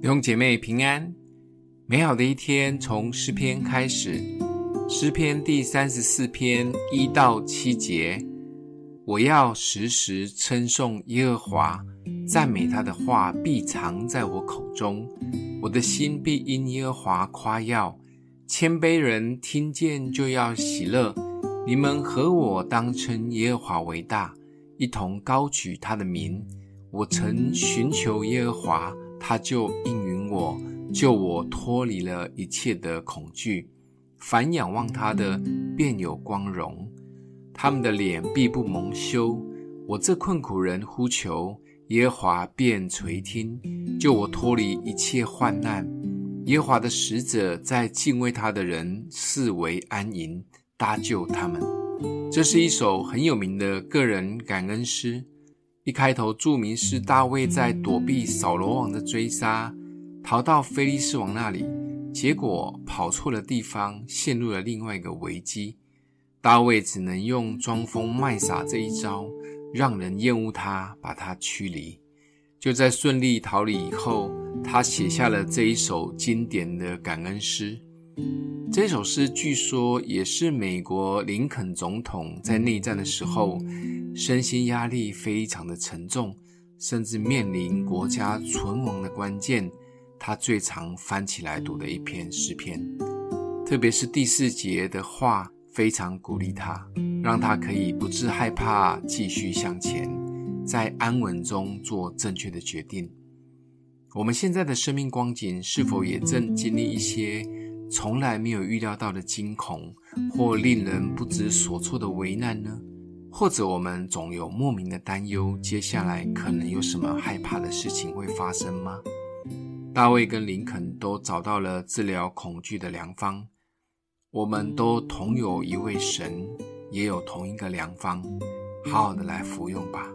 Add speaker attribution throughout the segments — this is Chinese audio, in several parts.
Speaker 1: 弟兄姐妹平安，美好的一天从诗篇开始。诗篇第三十四篇一到七节，我要时时称颂耶和华，赞美他的话必藏在我口中，我的心必因耶和华夸耀。谦卑人听见就要喜乐。你们和我当称耶和华为大，一同高举他的名。我曾寻求耶和华，他就应允我，救我脱离了一切的恐惧。凡仰望他的，便有光荣，他们的脸必不蒙羞。我这困苦人呼求耶和华，便垂听，救我脱离一切患难。耶和华的使者在敬畏他的人四围安营，搭救他们。这是一首很有名的个人感恩诗。一开头，注明是大卫在躲避扫罗王的追杀，逃到非利士王那里，结果跑错了地方，陷入了另外一个危机。大卫只能用装疯卖傻这一招，让人厌恶他，把他驱离。就在顺利逃离以后，他写下了这一首经典的感恩诗。这首诗据说也是美国林肯总统在内战的时候，身心压力非常的沉重，甚至面临国家存亡的关键，他最常翻起来读的一篇诗篇。特别是第四节的话，非常鼓励他，让他可以不致害怕，继续向前，在安稳中做正确的决定。我们现在的生命光景，是否也正经历一些从来没有预料到的惊恐，或令人不知所措的危难呢？或者我们总有莫名的担忧，接下来可能有什么害怕的事情会发生吗？大卫跟林肯都找到了治疗恐惧的良方，我们都同有一位神，也有同一个良方，好好的来服用吧。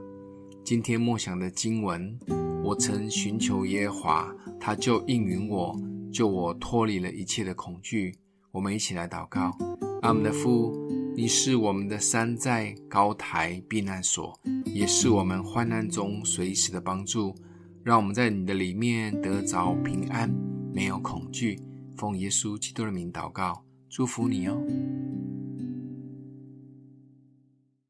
Speaker 1: 今天默想的经文，我曾寻求耶和华，他就应允我，救我脱离了一切的恐惧。我们一起来祷告。阿们的父，你是我们的山寨、高台、避难所，也是我们患难中随时的帮助。让我们在你的里面得着平安，没有恐惧。奉耶稣基督的名祷告，祝福你哦。